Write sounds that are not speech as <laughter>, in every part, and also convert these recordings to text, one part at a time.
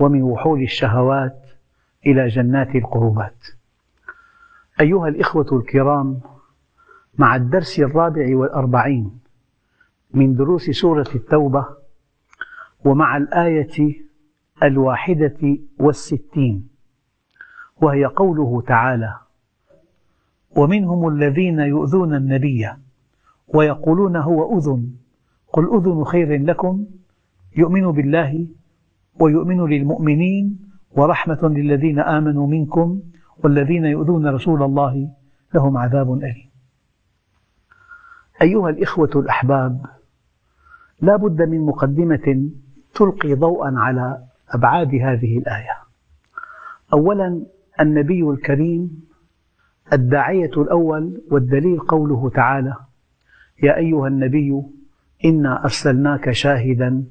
ومن وحول الشهوات إلى جنات القربات. أيها الإخوة الكرام مع الدرس الرابع والأربعين من دروس سورة التوبة ومع الآية الواحدة والستين وهي قوله تعالى ومنهم الذين يؤذون النبي ويقولون هو أذن قل أذن خير لكم يؤمن بالله ويؤمن للمؤمنين ورحمة للذين آمنوا منكم والذين يؤذون رسول الله لهم عذاب أليم. أيها الإخوة الأحباب لا بد من مقدمة تلقي ضوءا على أبعاد هذه الآية. أولا النبي الكريم الداعية الأول والدليل قوله تعالى يا أيها النبي إنا أرسلناك شاهدا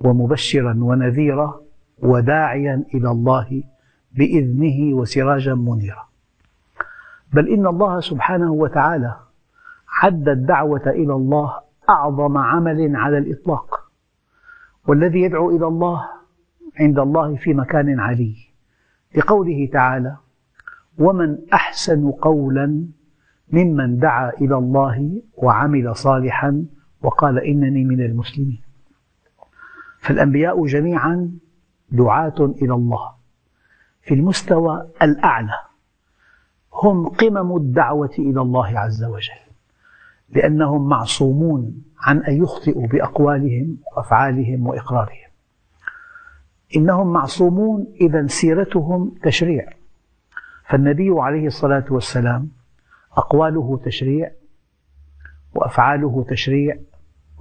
ومبشرا ونذيرا وداعيا إلى الله بإذنه وسراجا منيرا. بل إن الله سبحانه وتعالى عد الدعوة إلى الله أعظم عمل على الإطلاق والذي يدعو إلى الله عند الله في مكان علي لقوله تعالى ومن أحسن قولا ممن دعا إلى الله وعمل صالحا وقال إنني من المسلمين. فالأنبياء جميعا دعاة إلى الله في المستوى الأعلى. هم قمم الدعوة إلى الله عز وجل لأنهم معصومون عن أن يخطئوا بأقوالهم وأفعالهم وإقرارهم. إنهم معصومون إذا سيرتهم تشريع. فالنبي عليه الصلاة والسلام أقواله تشريع وأفعاله تشريع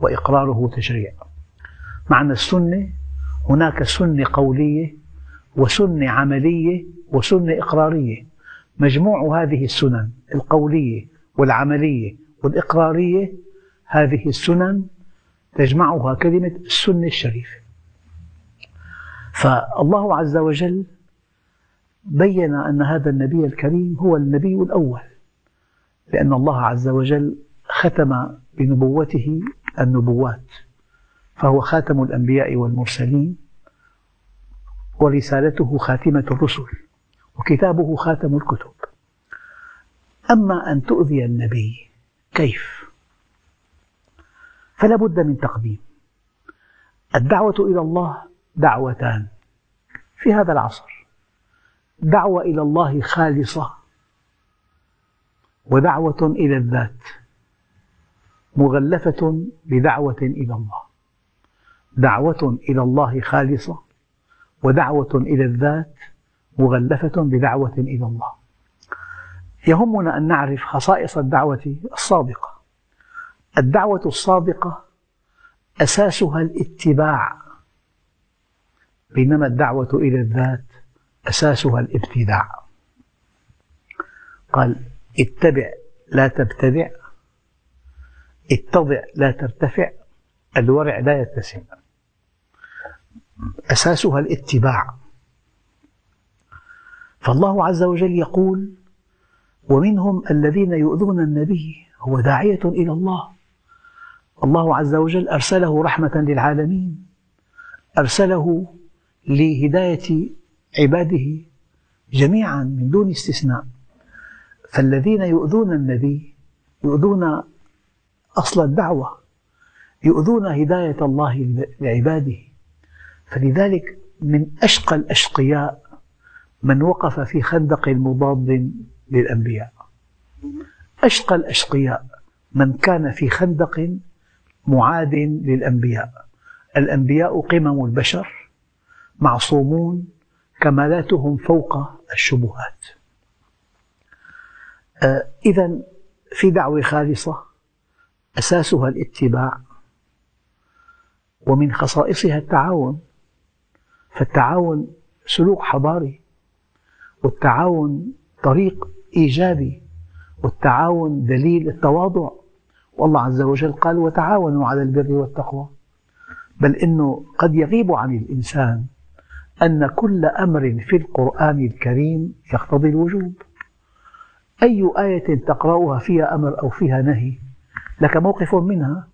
وإقراره تشريع. معنى السنة هناك سنة قولية وسنة عملية وسنة إقرارية. مجموع هذه السنن القولية والعملية والإقرارية هذه السنن تجمعها كلمة السنة الشريفة. فالله عز وجل بين أن هذا النبي الكريم هو النبي الأول لأن الله عز وجل ختم بنبوته النبوات. فهو خاتم الأنبياء والمرسلين ورسالته خاتمة الرسل وكتابه خاتم الكتب. أما أن تؤذي النبي كيف؟ فلا بد من تقديم. الدعوة إلى الله دعوتان في هذا العصر. دعوة إلى الله خالصة ودعوة إلى الذات مغلفة بدعوة إلى الله. دعوة إلى الله خالصة ودعوة إلى الذات مغلفة بدعوة إلى الله. يهمنا أن نعرف خصائص الدعوة الصادقة الدعوة الصادقة أساسها الاتباع. بينما الدعوة إلى الذات أساسها الابتداع. قال اتبع لا تبتدع اتضع لا ترتفع الورع لا يتسع. أساسها الاتباع. فالله عز وجل يقول ومنهم الذين يؤذون النبي هو داعية إلى الله. الله عز وجل أرسله رحمة للعالمين أرسله لهداية عباده جميعا من دون استثناء. فالذين يؤذون النبي يؤذون أصل الدعوة يؤذون هداية الله لعباده. فلذلك من أشقى الأشقياء من وقف في خندق مضاد للأنبياء. أشقى الأشقياء من كان في خندق معاد للأنبياء. الأنبياء قمم البشر معصومون كمالاتهم فوق الشبهات. آه، إذا في دعوة خالصة أساسها الاتباع ومن خصائصها التعاون. فالتعاون سلوك حضاري والتعاون طريق إيجابي والتعاون دليل التواضع. والله عز وجل قال وتعاونوا على البر والتقوى بل إنه قد يغيب عن الإنسان أن كل أمر في القرآن الكريم يقتضي الوجوب. أي آية تقرأها فيها أمر أو فيها نهي؟ لك موقف منها؟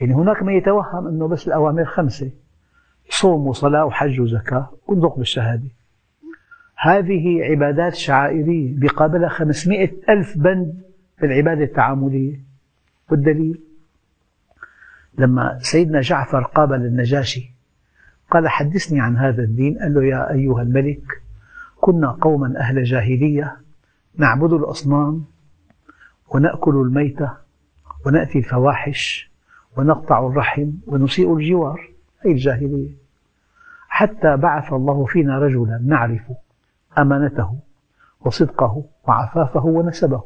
يعني هناك من يتوهم أنه بس الأوامر خمسة. صوم وصلاة وحج وزكاة ونطق بالشهادة. هذه عبادات شعائرية بقابلها 500 ألف بند في العبادة التعاملية. والدليل؟ لما سيدنا جعفر قابل النجاشي قال حدثني عن هذا الدين. قال له يا أيها الملك كنا قوما أهل جاهلية نعبد الأصنام ونأكل الميتة ونأتي الفواحش ونقطع الرحم ونسيء الجوار. هذه الجاهلية. حتى بعث الله فينا رجلا نعرف أمانته وصدقه وعفافه ونسبه.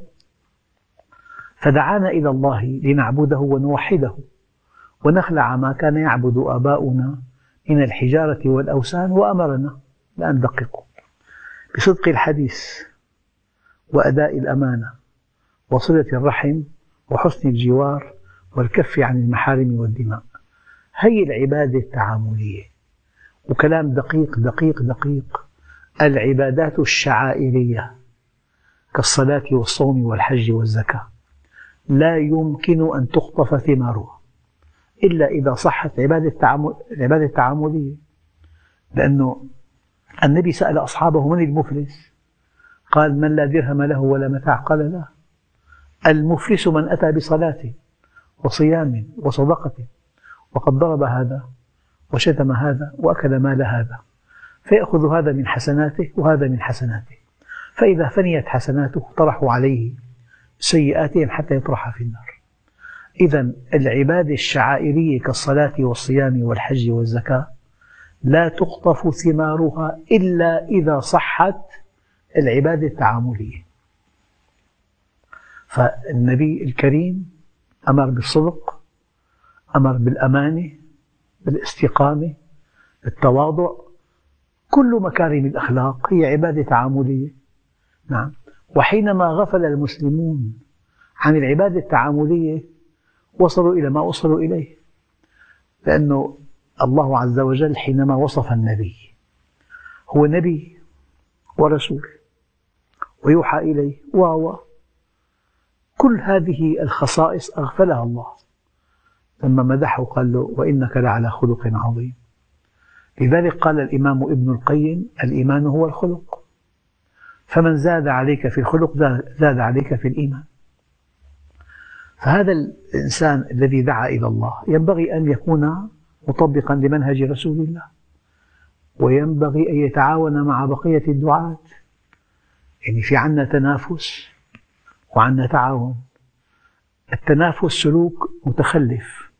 فدعانا إلى الله لنعبده ونوحده ونخلع ما كان يعبد آباؤنا من الحجارة والأوثان وأمرنا لا ندقق بصدق الحديث وأداء الأمانة وصلة الرحم وحسن الجوار والكف عن المحارم والدماء. هي العبادة التعاملية. وكلام دقيق دقيق دقيق. العبادات الشعائرية كالصلاة والصوم والحج والزكاة. لا يمكن أن تخطف ثمارها إلا إذا صحت العبادة التعاملية. لأنه النبي سأل أصحابه من المفلس؟ قال من لا درهم له ولا متاع قال لا المفلس من أتى بصلاة وصيام وصدقة. وقد ضرب هذا وشتم هذا وأكل مال هذا فيأخذ هذا من حسناته وهذا من حسناته. فإذا فنيت حسناته طرحوا عليه سيئاتهم حتى يطرح في النار. إذا العبادة الشعائرية كالصلاة والصيام والحج والزكاة لا تقطف ثمارها إلا إذا صحت العبادة التعاملية. فالنبي الكريم أمر بالصدق أمر بالأمانة بالاستقامة بالتواضع. كل مكارم الأخلاق هي عبادة تعاملية. نعم. وحينما غفل المسلمون عن العبادة التعاملية وصلوا إلى ما وصلوا إليه. لأنه الله عز وجل حينما وصف النبي هو نبي ورسول ويوحى إليه و كل هذه الخصائص أغفلها الله. لما مدحه قال له وإنك لعلى خلق عظيم. لذلك قال الإمام ابن القيم الإيمان هو الخلق. فمن زاد عليك في الخلق زاد عليك في الإيمان. فهذا الإنسان الذي دعا إلى الله ينبغي أن يكون مطبقا لمنهج رسول الله. وينبغي أن يتعاون مع بقية الدعاة. يعني في عنا تنافس وعنا تعاون. التنافس سلوك متخلف.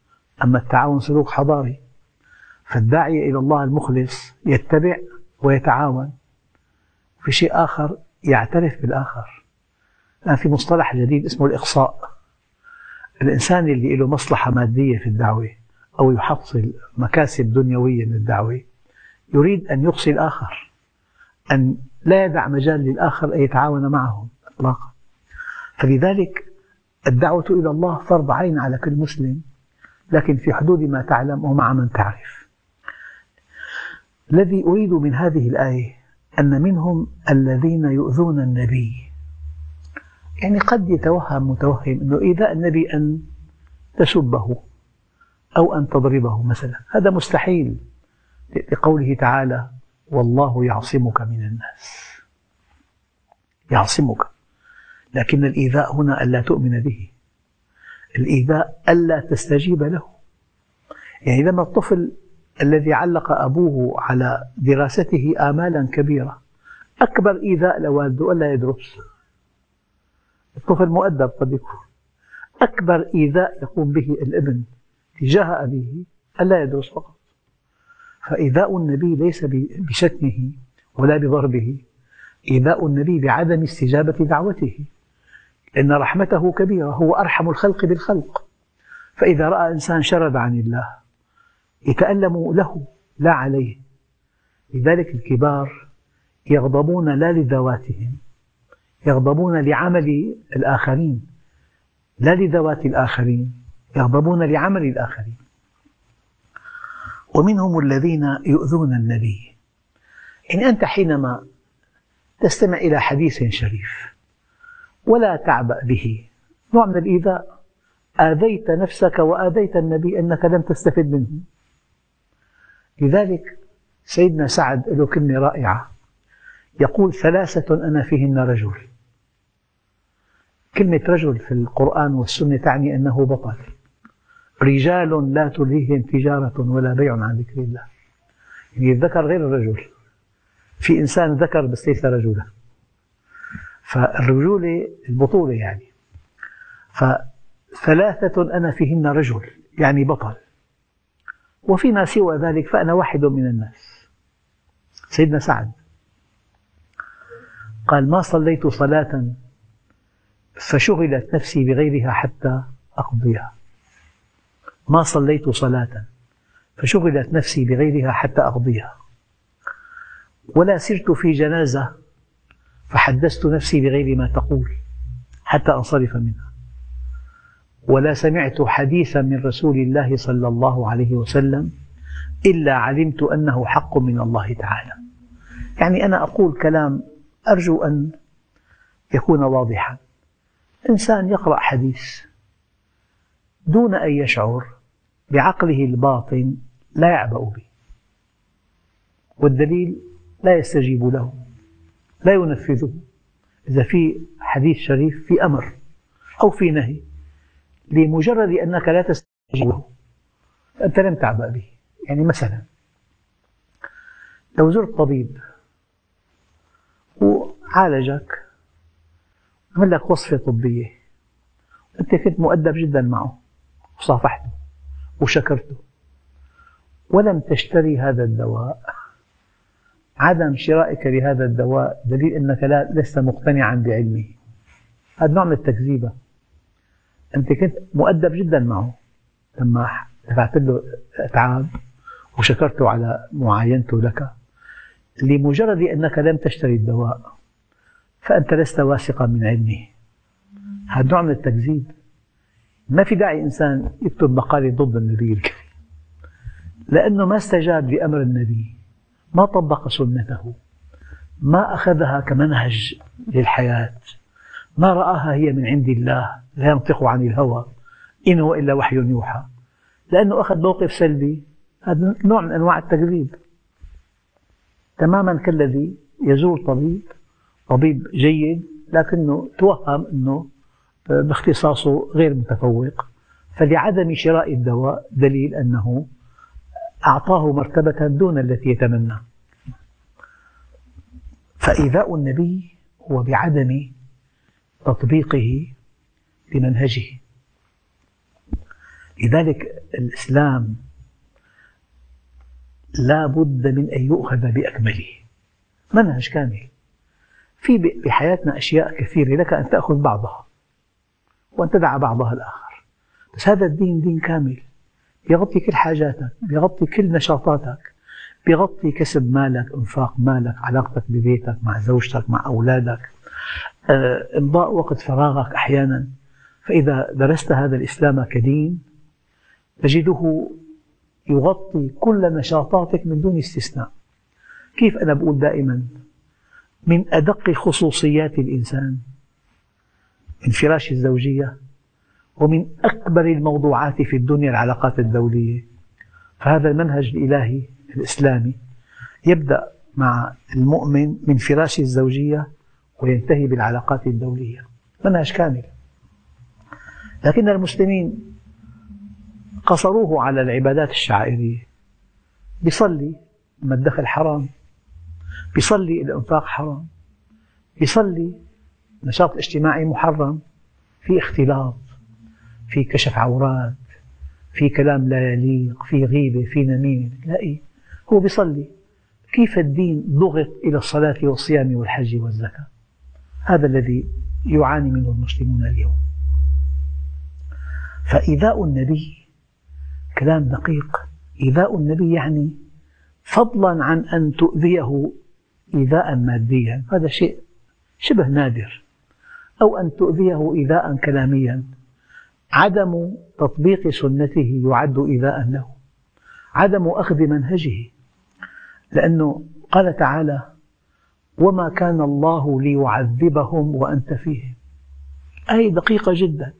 أما التعاون سلوك حضاري فالداعية إلى الله المخلص يتبع ويتعاون. في شيء آخر يعترف بالآخر. الآن في مصطلح جديد اسمه الإقصاء. الإنسان اللي له مصلحة مادية في الدعوة أو يحصل مكاسب دنيوية من الدعوة يريد أن يقصي الآخر أن لا يدع مجال للآخر أن يتعاون معه إطلاقا. فلذلك الدعوة إلى الله فرض عين على كل مسلم لكن في حدود ما تعلم ومع من تعرف. الذي أريد من هذه الآية أن منهم الذين يؤذون النبي. يعني قد يتوهم متوهم أنه إيذاء النبي أن تسبه أو أن تضربه مثلا هذا مستحيل لقوله تعالى والله يعصمك من الناس يعصمك. لكن الإيذاء هنا ألا تؤمن به. الإيذاء ألا تستجيب له. يعني لما الطفل الذي علق أبوه على دراسته آمالا كبيرة أكبر إيذاء لوالده ألا يدرس. الطفل مؤدب قد يكون. أكبر إيذاء يقوم به الابن تجاه أبيه ألا يدرس فقط. فإيذاء النبي ليس بشتمه ولا بضربه. إيذاء النبي بعدم استجابة دعوته. لأن رحمته كبيرة هو أرحم الخلق بالخلق. فإذا رأى إنسان شرد عن الله يتألم له لا عليه. لذلك الكبار يغضبون لا لذواتهم يغضبون لعمل الآخرين. لا لذوات الآخرين يغضبون لعمل الآخرين. ومنهم الذين يؤذون النبي. يعني أنت حينما تستمع إلى حديث شريف ولا تعبأ به. نوع من الإيذاء. آذيت نفسك وآذيت النبي أنك لم تستفد منه. لذلك سيدنا سعد له كلمة رائعة. يقول ثلاثة أنا فيهن رجل. كلمة رجل في القرآن والسنة تعني أنه بطل. رجال لا تلهيهم تجارة ولا بيع عن ذكر الله. يعني الذكر غير الرجل. في إنسان ذكر بس ليس رجلا. فالرجولة البطولة يعني. فثلاثة أنا فيهن رجل يعني بطل. وفيما سوى ذلك فأنا واحد من الناس. سيدنا سعد قال ما صليت صلاة فشغلت نفسي بغيرها حتى أقضيها. ما صليت صلاة فشغلت نفسي بغيرها حتى أقضيها. ولا سرت في جنازة فحدثت نفسي بغير ما تقول حتى أنصرف منها. ولا سمعت حديثا من رسول الله صلى الله عليه وسلم إلا علمت أنه حق من الله تعالى. يعني أنا أقول كلام أرجو أن يكون واضحا. إنسان يقرأ حديث دون أن يشعر بعقله الباطن لا يعبأ به والدليل لا يستجيب له. لا ينفذه. إذا في حديث شريف في أمر أو في نهي لمجرد أنك لا تستجيب له أنت لم تعبأ به. يعني مثلا لو زرت طبيب وعالجك عمل لك وصفة طبية أنت كنت مؤدب جدا معه وصافحته وشكرته ولم تشتري هذا الدواء عدم شرائك لهذا الدواء دليل أنك لا لست مقتنعا بعلمه. هذا نوع من التكذيبة أنت كنت مؤدب جدا معه. لما دفعت له أتعاب وشكرته على معاينته لك لمجرد أنك لم تشتري الدواء فأنت لست واثقا من علمه. هذا نوع من التكذيب. ما في داعي إنسان يكتب مقالة ضد النبي الكريم. لأنه ما استجاب لأمر النبي. ما طبق سنته. ما أخذها كمنهج للحياة. ما رآها هي من عند الله لا ينطق عن الهوى إن هو إلا وحي يوحى. لأنه أخذ موقف سلبي هذا نوع من أنواع التكذيب تماما كالذي يزور طبيب طبيب جيد لكنه توهم أنه باختصاصه غير متفوق. فلعدم شراء الدواء دليل أنه أعطاه مرتبة دون التي يتمنى. فإيذاء النبي هو بعدم تطبيقه لمنهجه. لذلك الإسلام لا بد من أن يؤخذ بأكمله. منهج كامل. في بحياتنا أشياء كثيرة. لك أن تأخذ بعضها وأن تدع بعضها الآخر. بس هذا الدين دين كامل. بيغطي كل حاجاتك بيغطي كل نشاطاتك بيغطي كسب مالك انفاق مالك علاقتك ببيتك مع زوجتك مع أولادك آه، إمضاء وقت فراغك أحيانا. فإذا درست هذا الإسلام كدين تجده يغطي كل نشاطاتك من دون استثناء. كيف أنا بقول دائما؟ من أدق خصوصيات الإنسان انفراش الزوجية ومن أكبر الموضوعات في الدنيا العلاقات الدولية. فهذا المنهج الإلهي الإسلامي يبدأ مع المؤمن من فراش الزوجية وينتهي بالعلاقات الدولية. منهج كامل. لكن المسلمين قصروه على العبادات الشعائرية. بيصلي ما الدخل حرام بيصلي الإنفاق حرام بيصلي نشاط اجتماعي محرم في اختلاط. في كشف عورات في كلام لا يليق في غيبة في نميمة. لا إيه. هو بيصلي. كيف الدين ضغط إلى الصلاة والصيام والحج والزكاة؟ هذا الذي يعاني منه المسلمون اليوم. فإيذاء النبي كلام دقيق. إيذاء النبي يعني فضلا عن أن تؤذيه إيذاء ماديا. هذا شيء شبه نادر. أو أن تؤذيه إيذاء كلاميا. عدم تطبيق سنته يعد إيذاء له عدم أخذ منهجه. لأنه قال تعالى وما كان الله ليعذبهم وأنت فيهم. آية دقيقة جدا.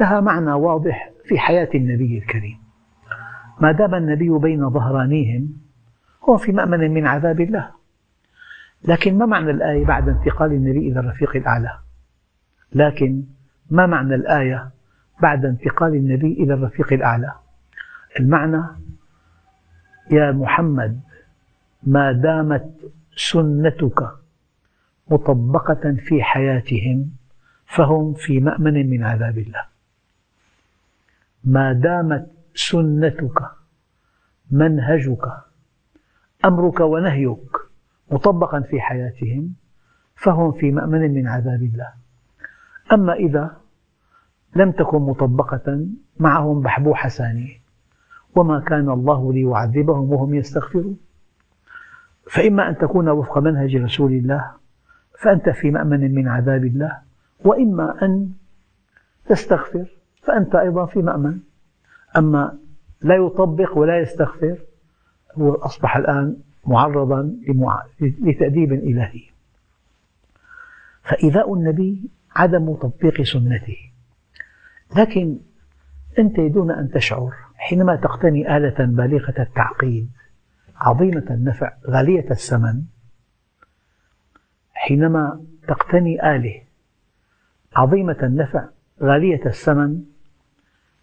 لها معنى واضح في حياة النبي الكريم. ما دام النبي بين ظهرانيهم هو في مأمن من عذاب الله. لكن ما معنى الآية بعد انتقال النبي إلى الرفيق الأعلى؟ لكن ما معنى الآية بعد انتقال النبي إلى الرفيق الأعلى. المعنى يا محمد ما دامت سنتك مطبقة في حياتهم فهم في مأمن من عذاب الله. ما دامت سنتك منهجك أمرك ونهيك مطبقا في حياتهم فهم في مأمن من عذاب الله. أما إذا لم تكن مطبقة معهم بحبوحة ثانية وما كان الله ليعذبهم وهم يستغفرون. فإما أن تكون وفق منهج رسول الله فأنت في مأمن من عذاب الله. وإما أن تستغفر فأنت أيضا في مأمن. أما لا يطبق ولا يستغفر هو أصبح الآن معرضا لتأديب إلهي. فإيذاء النبي عدم تطبيق سنته. لكن أنت دون أن تشعر حينما تقتني آلة بالغة التعقيد عظيمة النفع غالية الثمن حينما تقتني آلة عظيمة النفع غالية الثمن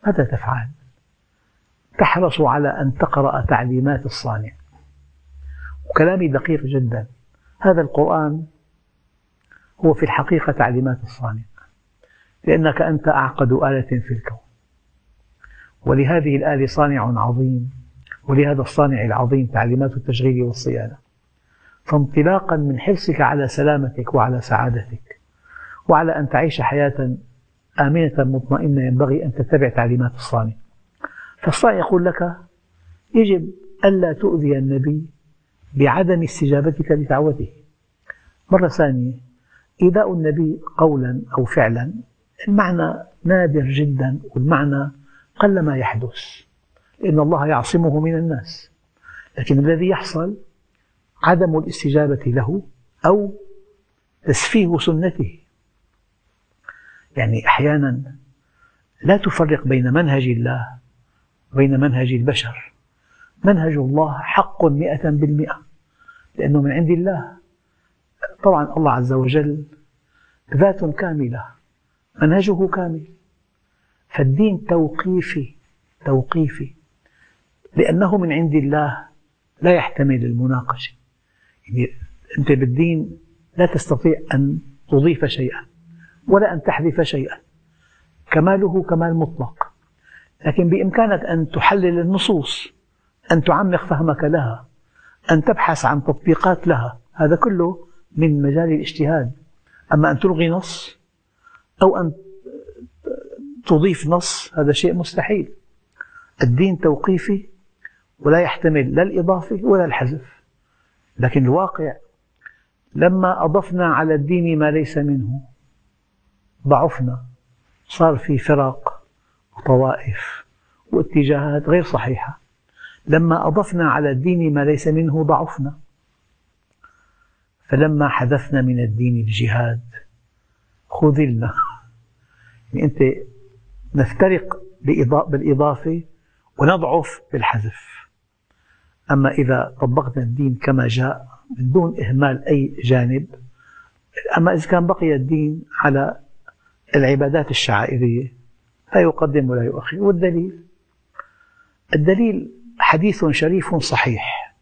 ماذا تفعل؟ تحرص على أن تقرأ تعليمات الصانع. وكلامي دقيق جدا. هذا القرآن هو في الحقيقة تعليمات الصانع. لأنك أنت أعقد آلة في الكون. ولهذه الآلة صانع عظيم ولهذا الصانع العظيم تعليمات التشغيل والصيانة. فانطلاقا من حرصك على سلامتك وعلى سعادتك وعلى أن تعيش حياة آمنة مطمئنة ينبغي أن تتبع تعليمات الصانع. فالصانع يقول لك يجب ألا تؤذي النبي بعدم استجابتك لدعوته. مرة ثانية إيذاء النبي قولا أو فعلا المعنى نادر جدا والمعنى قل ما يحدث لأن الله يعصمه من الناس. لكن الذي يحصل عدم الاستجابة له أو تسفيه سنته. يعني أحيانا لا تفرق بين منهج الله وبين منهج البشر. منهج الله حق مئة بالمئة لأنه من عند الله. طبعا الله عز وجل ذات كاملة منهجه كامل. فالدين توقيفي توقيفي لأنه من عند الله لا يحتمل المناقشة. يعني أنت بالدين لا تستطيع أن تضيف شيئا ولا أن تحذف شيئا كماله كمال مطلق. لكن بإمكانك أن تحلل النصوص أن تعمق فهمك لها أن تبحث عن تطبيقات لها هذا كله من مجال الاجتهاد. أما أن تلغي نص أو أن تضيف نص هذا شيء مستحيل. الدين توقيفي ولا يحتمل لا الإضافة ولا الحذف. لكن الواقع لما أضفنا على الدين ما ليس منه ضعفنا. صار في فرق وطوائف واتجاهات غير صحيحة. لما أضفنا على الدين ما ليس منه ضعفنا. فلما حذفنا من الدين الجهاد خذلنا. يعني أنت نفترق بالإضافة ونضعف بالحذف. أما إذا طبقنا الدين كما جاء من دون إهمال أي جانب أما إذا كان بقي الدين على العبادات الشعائرية لا يقدم ولا يؤخر. والدليل؟ الدليل حديث شريف صحيح.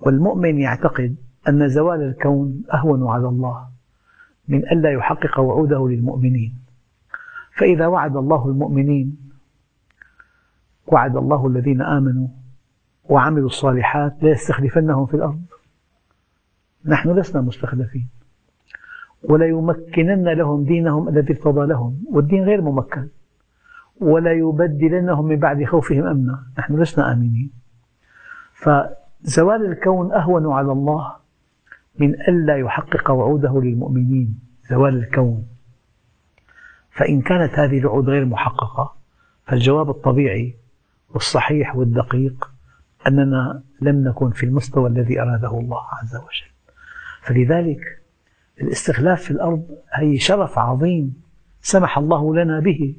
والمؤمن يعتقد أن زوال الكون أهون على الله من ألا يحقق وعوده للمؤمنين. فإذا وعد الله المؤمنين وعد الله الذين آمنوا وعملوا الصالحات ليستخلفنهم في الأرض. نحن لسنا مستخلفين. وليمكنن لهم دينهم الذي ارتضى لهم والدين غير ممكن. ولا يبدلنهم من بعد خوفهم أمنا. نحن لسنا آمنين. فزوال الكون أهون على الله من ألا يحقق وعوده للمؤمنين. زوال الكون. فإن كانت هذه الوعود غير محققة فالجواب الطبيعي والصحيح والدقيق أننا لم نكن في المستوى الذي أراده الله عز وجل. فلذلك الاستخلاف في الأرض هي شرف عظيم سمح الله لنا به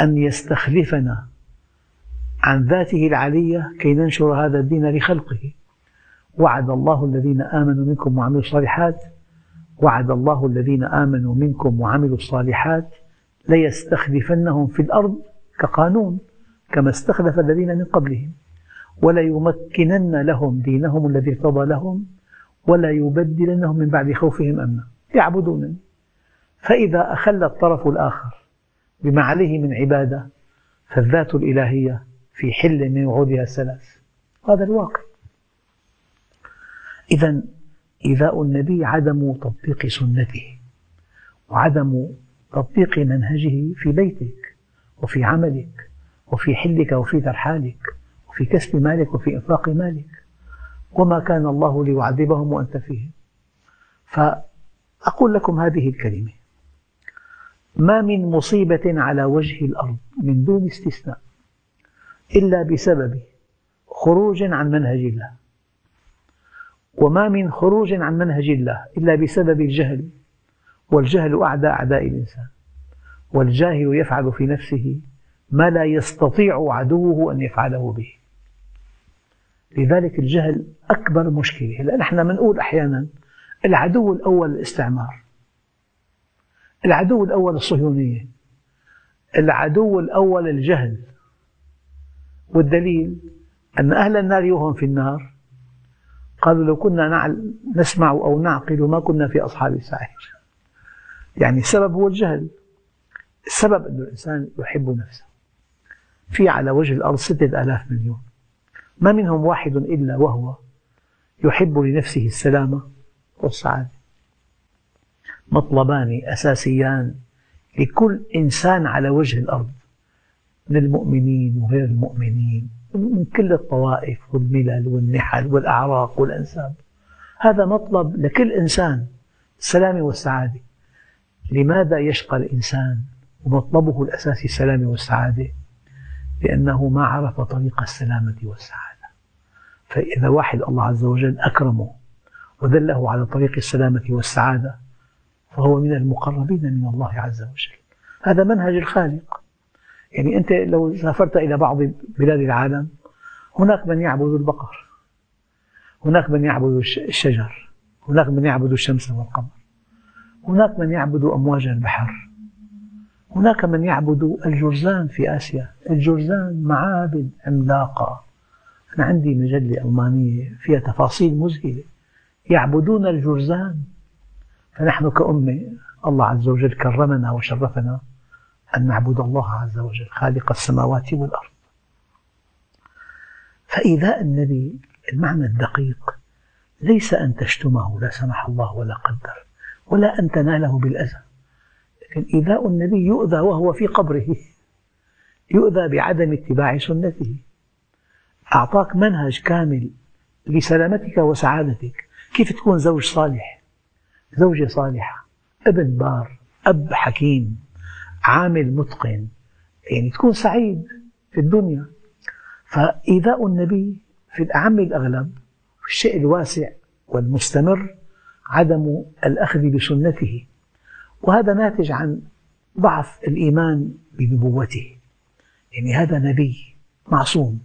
أن يستخلفنا عن ذاته العلية كي ننشر هذا الدين لخلقه. وعد الله الذين آمنوا منكم وعملوا الصالحات وعد الله الذين آمنوا منكم وعملوا الصالحات ليستخلفنهم في الأرض كقانون كما استخلف الذين من قبلهم. وليمكنن لهم دينهم الذي ارتضى لهم ولا يبدلنهم من بعد خوفهم أمنا. يعبدونني. فإذا أخل الطرف الآخر بما عليه من عبادة فالذات الإلهية في حل من وعودها الثلاث. هذا الواقع. إذا إيذاء النبي عدم تطبيق سنته وعدم تطبيق منهجه في بيتك وفي عملك وفي حلك وفي ترحالك وفي كسب مالك وفي إنفاق مالك وما كان الله ليعذبهم وأنت فيهم. فأقول لكم هذه الكلمة. ما من مصيبة على وجه الأرض من دون استثناء إلا بسبب خروج عن منهج الله. وما من خروج عن منهج الله إلا بسبب الجهل والجهل أعدى أعداء الإنسان والجاهل يفعل في نفسه ما لا يستطيع عدوه أن يفعله به. لذلك الجهل أكبر مشكلة. هلا نحن بنقول أحيانا العدو الأول الاستعمار العدو الأول الصهيونية العدو الأول الجهل والدليل أن أهل النار وهم في النار قالوا لو كنا نسمع أو نعقل ما كنا في أصحاب السعير. يعني السبب هو الجهل. السبب أن الإنسان يحب نفسه. في على وجه الأرض ستة آلاف مليون. ما منهم واحد إلا وهو يحب لنفسه السلامة والسعادة. مطلبان أساسيان لكل إنسان على وجه الأرض من المؤمنين وغير المؤمنين. من كل الطوائف والملل والنحل والأعراق والأنساب. هذا مطلب لكل إنسان السلامة والسعادة. لماذا يشقى الإنسان؟ ومطلبه الأساسي السلامة والسعادة لأنه ما عرف طريق السلامة والسعادة. فإذا واحد الله عز وجل أكرمه ودله على طريق السلامة والسعادة فهو من المقربين من الله عز وجل. هذا منهج الخالق. يعني أنت لو سافرت إلى بعض بلاد العالم هناك من يعبد البقر هناك من يعبد الشجر هناك من يعبد الشمس والقمر هناك من يعبد أمواج البحر هناك من يعبد الجرزان في آسيا. الجرزان معابد عملاقة. أنا عندي مجلة ألمانية فيها تفاصيل مذهلة. يعبدون الجرزان. فنحن كأمة الله عز وجل كرمنا وشرفنا أن نعبد الله عز وجل خالق السماوات والأرض. فإيذاء النبي المعنى الدقيق ليس أن تشتمه لا سمح الله ولا قدر ولا أن تناله بالأذى. لكن إيذاء النبي يؤذى وهو في قبره يؤذى بعدم اتباع سنته. أعطاك منهج كامل لسلامتك وسعادتك. كيف تكون زوج صالح؟ زوجة صالحة ابن بار أب حكيم. عامل متقن يعني تكون سعيد في الدنيا. فإيذاء النبي في الأعم الأغلب في الشيء الواسع والمستمر عدم الأخذ بسنته. وهذا ناتج عن ضعف الإيمان بنبوته. يعني هذا نبي معصوم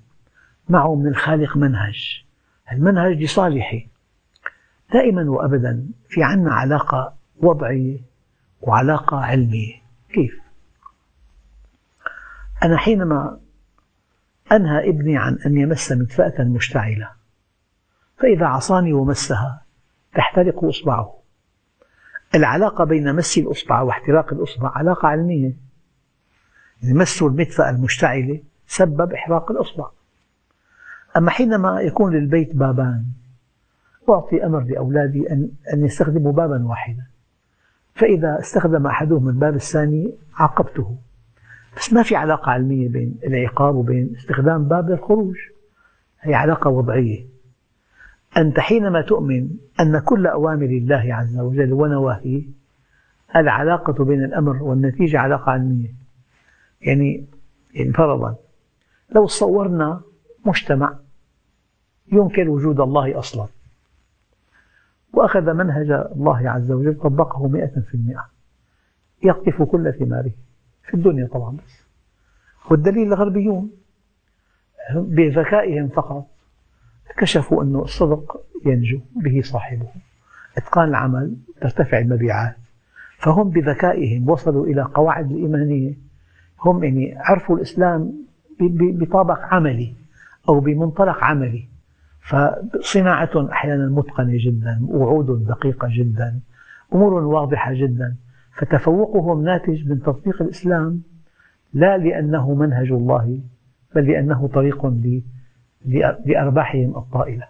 معه من الخالق منهج. المنهج لصالحه. دائما وأبدا في عنا علاقة وضعية وعلاقة علمية. كيف؟ أنا حينما أنهى ابني عن أن يمس مدفأة مشتعلة فإذا عصاني ومسها تحترق إصبعه. العلاقة بين مس الإصبع واحتراق الإصبع علاقة علمية. مس المدفأة المشتعلة سبب إحراق الإصبع. أما حينما يكون للبيت بابان أعطي أمر لأولادي أن يستخدموا بابا واحدا. فإذا استخدم أحدهم الباب الثاني عاقبته. بس ما في علاقة علمية بين العقاب وبين استخدام باب للخروج هي علاقة وضعية. أنت حينما تؤمن أن كل أوامر الله عز وجل ونواهيه العلاقة بين الأمر والنتيجة علاقة علمية. يعني, يعني فرضا لو صورنا مجتمع ينكر وجود الله أصلا وأخذ منهج الله عز وجل طبقه مئة في المئة يقطف كل ثماره. في الدنيا طبعا بس. والدليل الغربيون بذكائهم فقط كشفوا أن الصدق ينجو به صاحبه إتقان العمل ترتفع المبيعات. فهم بذكائهم وصلوا إلى قواعد الإيمانية. هم يعني عرفوا الإسلام بطابق عملي أو بمنطلق عملي. فصناعة أحيانا متقنة جدا وعود دقيقة جدا أمور واضحة جدا. فتفوقهم ناتج من تطبيق الإسلام لا لأنه منهج الله بل لأنه طريق لأرباحهم الطائلة.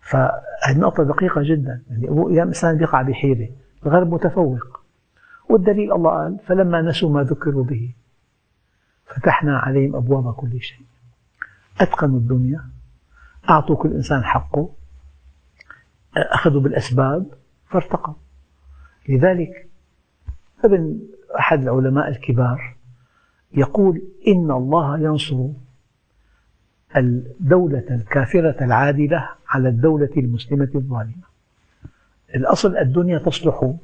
فهذه نقطة دقيقة جدا. يعني يا إنسان يقع بحيرة الغرب متفوق. والدليل الله قال فلما نسوا ما ذكروا به فتحنا عليهم أبواب كل شيء. أتقنوا الدنيا أعطوا كل إنسان حقه أخذوا بالأسباب فارتقوا. لذلك ابن أحد العلماء الكبار يقول إن الله ينصر الدولة الكافرة العادلة على الدولة المسلمة الظالمة. الأصل الدنيا تصلح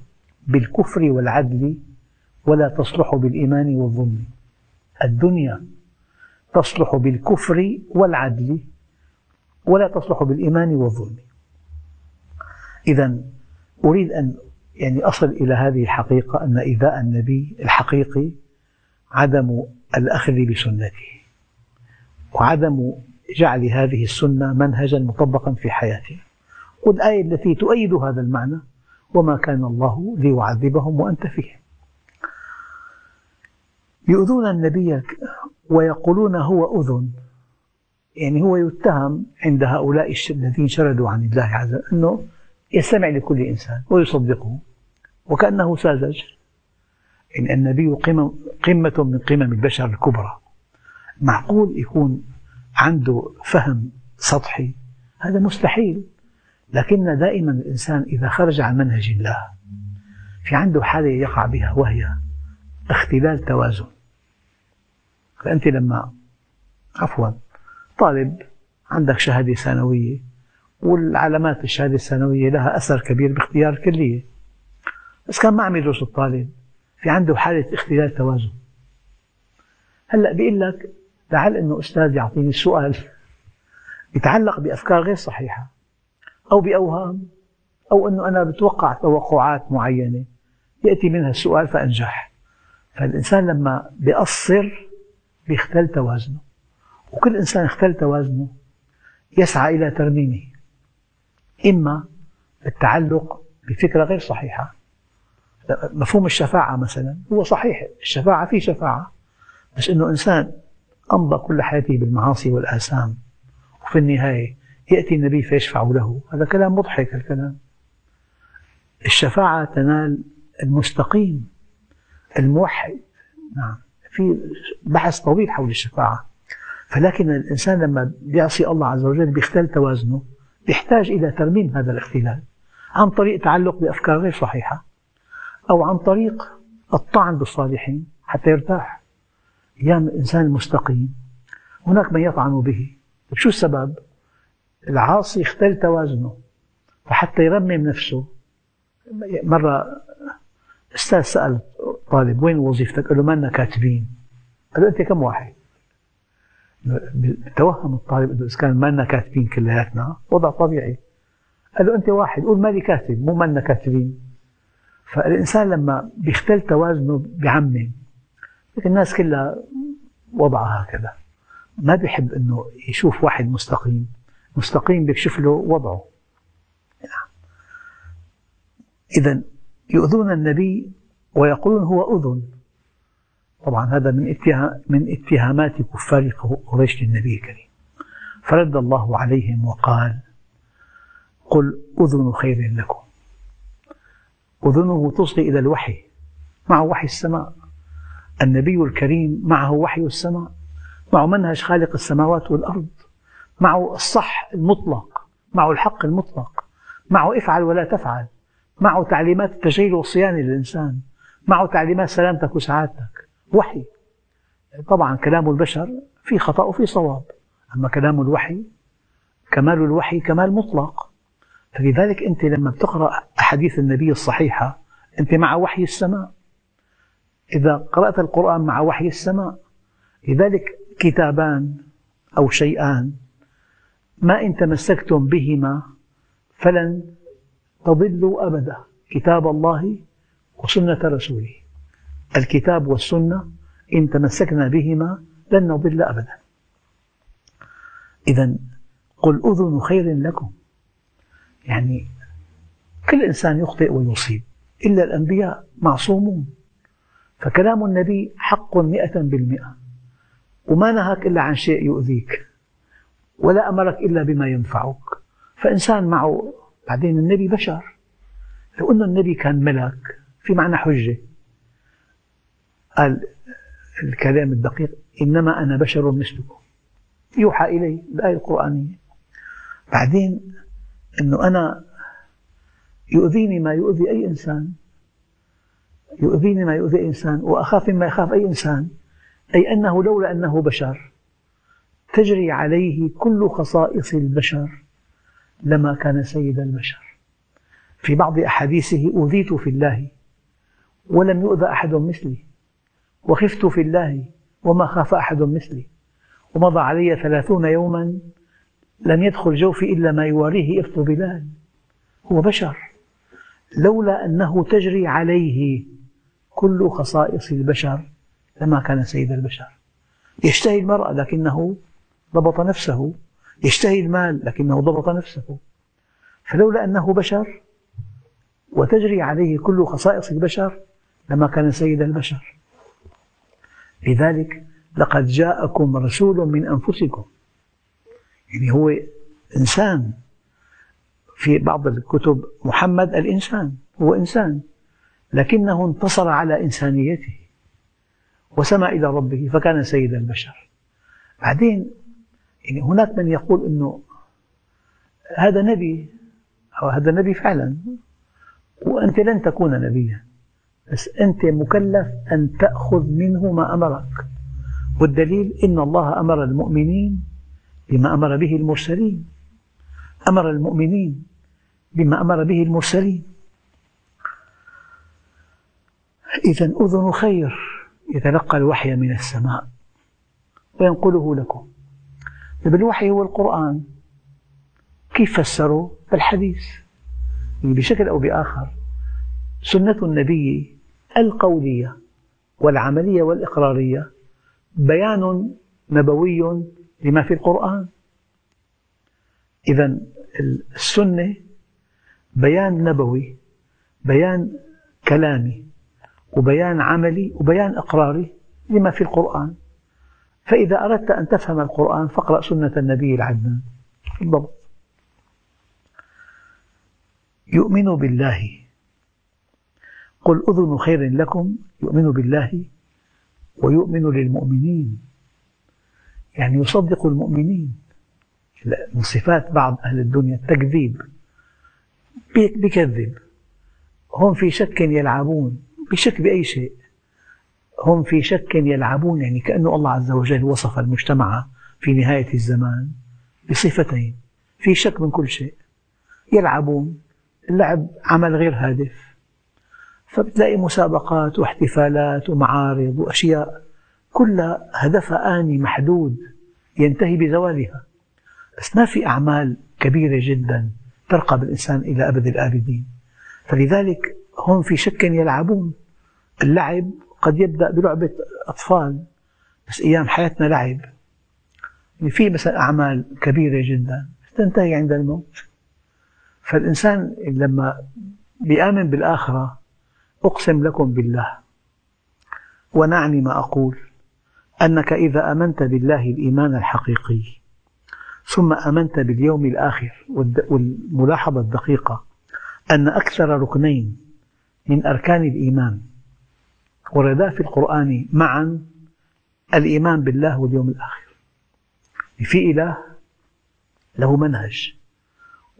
بالكفر والعدل ولا تصلح بالإيمان والظلم. الدنيا تصلح بالكفر والعدل ولا تصلح بالإيمان والظلم. إذا أريد أن يعني أصل إلى هذه الحقيقة أن إيذاء النبي الحقيقي عدم الأخذ بسنته وعدم جعل هذه السنة منهجا مطبقا في حياته. والآية التي تؤيد هذا المعنى وما كان الله ليعذبهم وأنت فيهم. يؤذون النبي ويقولون هو أذن يعني هو يتهم عند هؤلاء الذين شردوا عن الله عز وجل أنه يستمع لكل إنسان ويصدقه. وكأنه ساذج. يعني النبي قمة من قمم البشر الكبرى. معقول يكون عنده فهم سطحي؟ هذا مستحيل. لكن دائما الإنسان إذا خرج عن منهج الله في عنده حالة يقع بها وهي اختلال توازن. فأنت لما عفوا طالب عندك شهادة ثانوية والعلامات الشهادة الثانوية لها أثر كبير باختيار الكلية. بس كان ما عم يدرس الطالب. في عنده حالة اختلال توازن. هلأ بيقول لك لعل إنه أستاذ يعطيني السؤال <laughs> يتعلق بأفكار غير صحيحة. أو بأوهام. أو إنه أنا بتوقع توقعات معينة. يأتي منها السؤال فأنجح. فالإنسان لما بيقصر بيختل توازنه. وكل إنسان اختل توازنه يسعى إلى ترميمه. إما بالتعلق بفكرة غير صحيحة. مفهوم الشفاعة مثلا هو صحيح الشفاعة في شفاعة بس إنه إنسان أمضى كل حياته بالمعاصي والآثام وفي النهاية يأتي النبي فيشفع له. هذا كلام مضحك الكلام. الشفاعة تنال المستقيم الموحد. نعم في بحث طويل حول الشفاعة. فلكن الإنسان لما بيعصي الله عز وجل بيختل توازنه يحتاج إلى ترميم هذا الاختلال عن طريق تعلق بأفكار غير صحيحة. أو عن طريق الطعن بالصالحين حتى يرتاح. أيام الإنسان المستقيم هناك من يطعن به. شو السبب؟ العاصي اختل توازنه فحتى يرمم نفسه. مرة أستاذ سأل طالب وين وظيفتك؟ قال له ما لنا كاتبين. قال له أنت كم واحد؟ توهم الطالب أنه إذا كان ما لنا كاتبين كلياتنا وضع طبيعي. قال له أنت واحد قول مالي كاتب. مو ما لنا كاتبين. فالإنسان لما بيختل توازنه بيعمم الناس كلها وضعها هكذا. ما بيحب إنه يشوف واحد مستقيم مستقيم بيكشف له وضعه. اذا يؤذون النبي ويقولون هو أذن. طبعا هذا من من اتهامات كفار قريش للنبي الكريم. فرد الله عليهم وقال قل أذن خير لكم. أذنه تصغي إلى الوحي مع وحي السماء. النبي الكريم معه وحي السماء معه منهج خالق السماوات والأرض معه الصح المطلق معه الحق المطلق معه افعل ولا تفعل معه تعليمات التجهيل والصيانة للإنسان معه تعليمات سلامتك وسعادتك. وحي. طبعا كلام البشر في خطأ وفي صواب أما كلام الوحي كمال الوحي كمال مطلق. فلذلك أنت لما بتقرأ أحاديث النبي الصحيحة أنت مع وحي السماء. إذا قرأت القرآن مع وحي السماء لذلك كتابان أو شيئان ما إن تمسكتم بهما فلن تضلوا أبدا كتاب الله وسنة رسوله. الكتاب والسنة إن تمسكنا بهما لن نضل أبدا. إذا قل أذن خير لكم. يعني كل إنسان يخطئ ويصيب إلا الأنبياء معصومون. فكلام النبي حق مئة بالمئة وما نهاك إلا عن شيء يؤذيك ولا أمرك إلا بما ينفعك. فإنسان معه بعدين النبي بشر. لو أن النبي كان ملك في معنى حجة. قال الكلام الدقيق إنما أنا بشر مثلكم. يوحى إلي الآية القرآنية. بعدين أنه أنا يؤذيني ما يؤذي أي إنسان. يؤذيني ما يؤذي إنسان. وأخاف مما يخاف أي إنسان. أي أنه لولا أنه بشر. تجري عليه كل خصائص البشر لما كان سيد البشر. في بعض أحاديثه أوذيت في الله ولم يؤذى أحد مثلي. وخفت في الله وما خاف أحد مثلي. ومضى علي ثلاثون يوما لم يدخل جوفي إلا ما يواريه إفط بلال. هو بشر. لولا أنه تجري عليه كل خصائص البشر لما كان سيد البشر. يشتهي المرأة لكنه ضبط نفسه يشتهي المال لكنه ضبط نفسه. فلولا أنه بشر وتجري عليه كل خصائص البشر لما كان سيد البشر. لذلك لقد جاءكم رسول من أنفسكم. يعني هو إنسان في بعض الكتب محمد الإنسان هو إنسان لكنه انتصر على إنسانيته وسمى إلى ربه فكان سيد البشر. بعدين يعني هناك من يقول أنه هذا نبي أو هذا نبي فعلا وأنت لن تكون نبيا بس أنت مكلف أن تأخذ منه ما أمرك. والدليل إن الله أمر المؤمنين بما أمر به المرسلين. أمر المؤمنين بما أمر به المرسلين. إذا أذن خير يتلقى الوحي من السماء وينقله لكم. طيب الوحي هو القرآن كيف فسروا الحديث؟ يعني بشكل أو بآخر سنة النبي القولية والعملية والإقرارية بيان نبوي لما في القرآن. إذا السنة بيان نبوي بيان كلامي وبيان عملي وبيان إقراري لما في القرآن. فإذا أردت أن تفهم القرآن فاقرأ سنة النبي العدنان. بالضبط. يؤمن بالله. قل أذن خير لكم. يؤمن بالله ويؤمن للمؤمنين. يعني يصدق المؤمنين. من صفات بعض أهل الدنيا التكذيب. بكذب هم في شك يلعبون بشك بأي شيء. هم في شك يلعبون يعني كأن الله عز وجل وصف المجتمع في نهاية الزمان بصفتين. في شك من كل شيء. يلعبون اللعب عمل غير هادف. فبتلاقي مسابقات واحتفالات ومعارض وأشياء كلها هدفها آني محدود ينتهي بزوالها. بس ما في أعمال كبيرة جدا ترقى بالإنسان إلى أبد الآبدين. فلذلك هم في شك يلعبون. اللعب قد يبدأ بلعبة أطفال بس أيام حياتنا لعب. يعني في مثلا أعمال كبيرة جدا تنتهي عند الموت. فالإنسان لما بيآمن بالآخرة أقسم لكم بالله ونعني ما أقول أنك إذا آمنت بالله الإيمان الحقيقي ثم آمنت باليوم الآخر والملاحظة الدقيقة أن أكثر ركنين من أركان الإيمان وردا في القرآن معا الإيمان بالله واليوم الآخر. في إله له منهج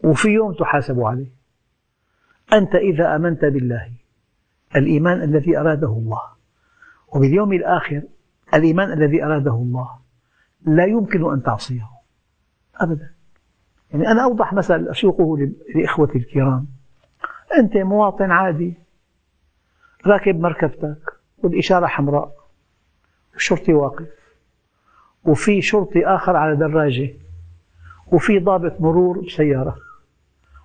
وفي يوم تحاسب عليه. أنت إذا آمنت بالله الإيمان الذي أراده الله. وباليوم الآخر الإيمان الذي أراده الله. لا يمكن أن تعصيه. أبدا. يعني أنا أوضح مثل أسوقه لإخوتي الكرام. أنت مواطن عادي راكب مركبتك والإشارة حمراء الشرطي واقف وفي شرطي آخر على دراجة وفي ضابط مرور بسيارة.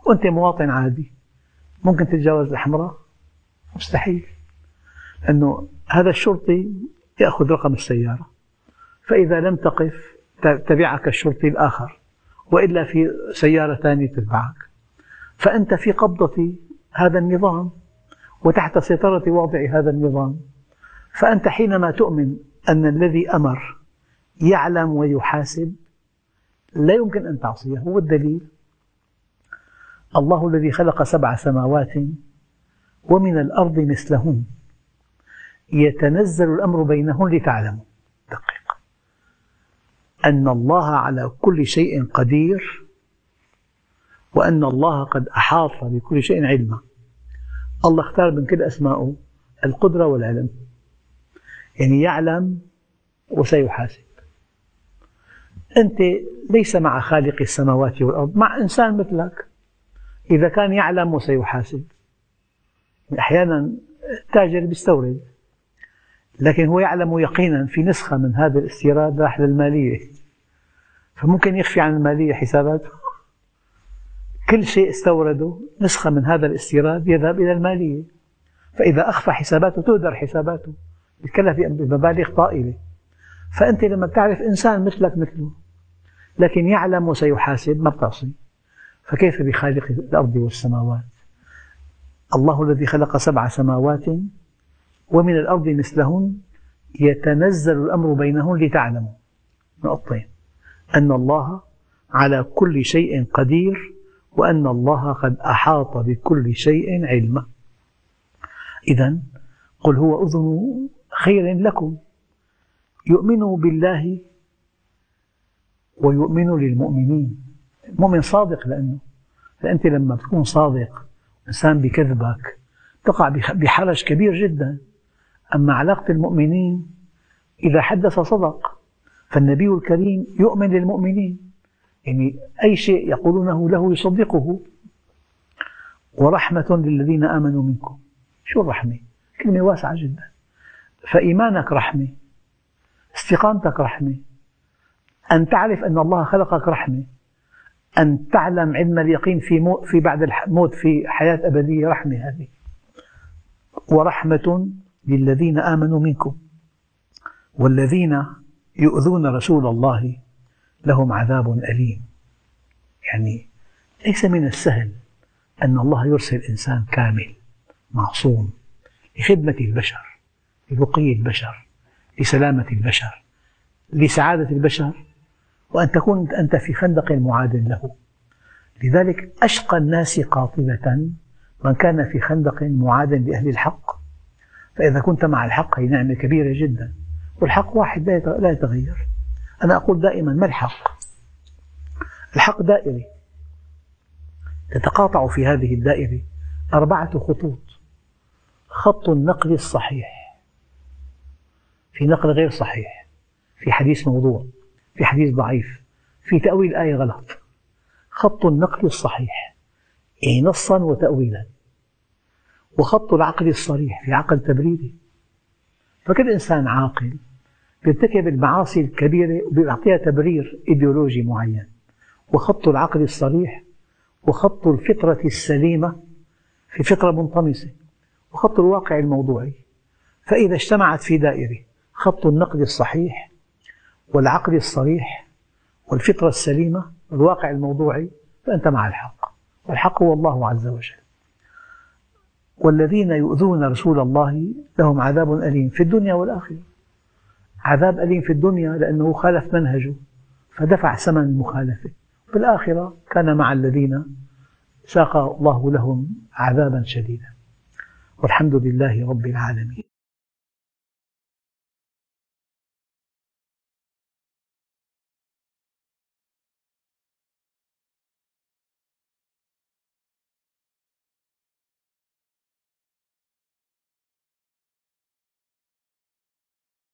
وأنت مواطن عادي. ممكن تتجاوز الحمراء؟ مستحيل. لأنه هذا الشرطي يأخذ رقم السيارة. فإذا لم تقف تبعك الشرطي الآخر. وإلا في سيارة ثانية تتبعك. فأنت في قبضة هذا النظام وتحت سيطرة واضع هذا النظام. فأنت حينما تؤمن أن الذي أمر يعلم ويحاسب لا يمكن أن تعصيه. هو الدليل. الله الذي خلق سبع سماوات ومن الأرض مثلهن يتنزل الأمر بينهن لتعلموا. أن الله على كل شيء قدير وأن الله قد أحاط بكل شيء علما. الله اختار من كل أسمائه القدرة والعلم. يعني يعلم وسيحاسب. أنت ليس مع خالق السماوات والأرض مع إنسان مثلك. إذا كان يعلم وسيحاسب أحيانا التاجر يستورد لكن هو يعلم يقينا في نسخة من هذا الاستيراد راح للمالية فممكن يخفي عن المالية حساباته. كل شيء استورده نسخة من هذا الاستيراد يذهب إلى المالية. فإذا أخفى حساباته تهدر حساباته. يتكلف بمبالغ طائلة. فأنت لما تعرف إنسان مثلك مثله لكن يعلم وسيحاسب ما بتعصي. فكيف بخالق الأرض والسماوات؟ الله الذي خلق سبع سماوات ومن الأرض مثلهن يتنزل الأمر بينهن لتعلموا. نقطتين. أن الله على كل شيء قدير وأن الله قد أحاط بكل شيء علما. إذا قل هو أذن خير لكم. يؤمن بالله ويؤمن للمؤمنين. المؤمن صادق لأنه فأنت لما تكون صادق إنسان بكذبك تقع بحرج كبير جدا. أما علاقة المؤمنين إذا حدث صدق فالنبي الكريم يؤمن للمؤمنين. يعني أي شيء يقولونه له يصدقه. ورحمة للذين آمنوا منكم. شو الرحمة؟ كلمة واسعة جدا. فإيمانك رحمة. استقامتك رحمة. أن تعرف أن الله خلقك رحمة. أن تعلم علم اليقين في, في بعد الموت في حياة أبدية رحمة هذه. ورحمة للذين آمنوا منكم والذين يؤذون رسول الله لهم عذاب أليم. يعني ليس من السهل أن الله يرسل إنسان كامل معصوم لخدمة البشر لبقية البشر لسلامة البشر لسعادة البشر وأن تكون أنت في خندق معاد له. لذلك أشقى الناس قاطبة من كان في خندق معاد لأهل الحق فإذا كنت مع الحق هي نعمة كبيرة جدا والحق واحد لا يتغير. أنا أقول دائما ما الحق؟ الحق دائري. تتقاطع في هذه الدائرة أربعة خطوط. خط النقل الصحيح. في نقل غير صحيح. في حديث موضوع. في حديث ضعيف. في تأويل آية غلط. خط النقل الصحيح. يعني نصا وتأويلا. وخط العقل الصريح في عقل تبريري فكل إنسان عاقل يرتكب المعاصي الكبيرة ويعطيها تبرير إيديولوجي معين؟ وخط العقل الصريح وخط الفطرة السليمة في فطرة منطمسة وخط الواقع الموضوعي. فإذا اجتمعت في دائرة خط النقد الصحيح والعقل الصريح والفطرة السليمة والواقع الموضوعي فأنت مع الحق. والحق هو الله عز وجل. والذين يؤذون رسول الله لهم عذاب أليم في الدنيا والآخرة. عذاب أليم في الدنيا لأنه خالف منهجه فدفع ثمن المخالفة في الآخرة كان مع الذين ساق الله لهم عذابا شديدا. والحمد لله رب العالمين.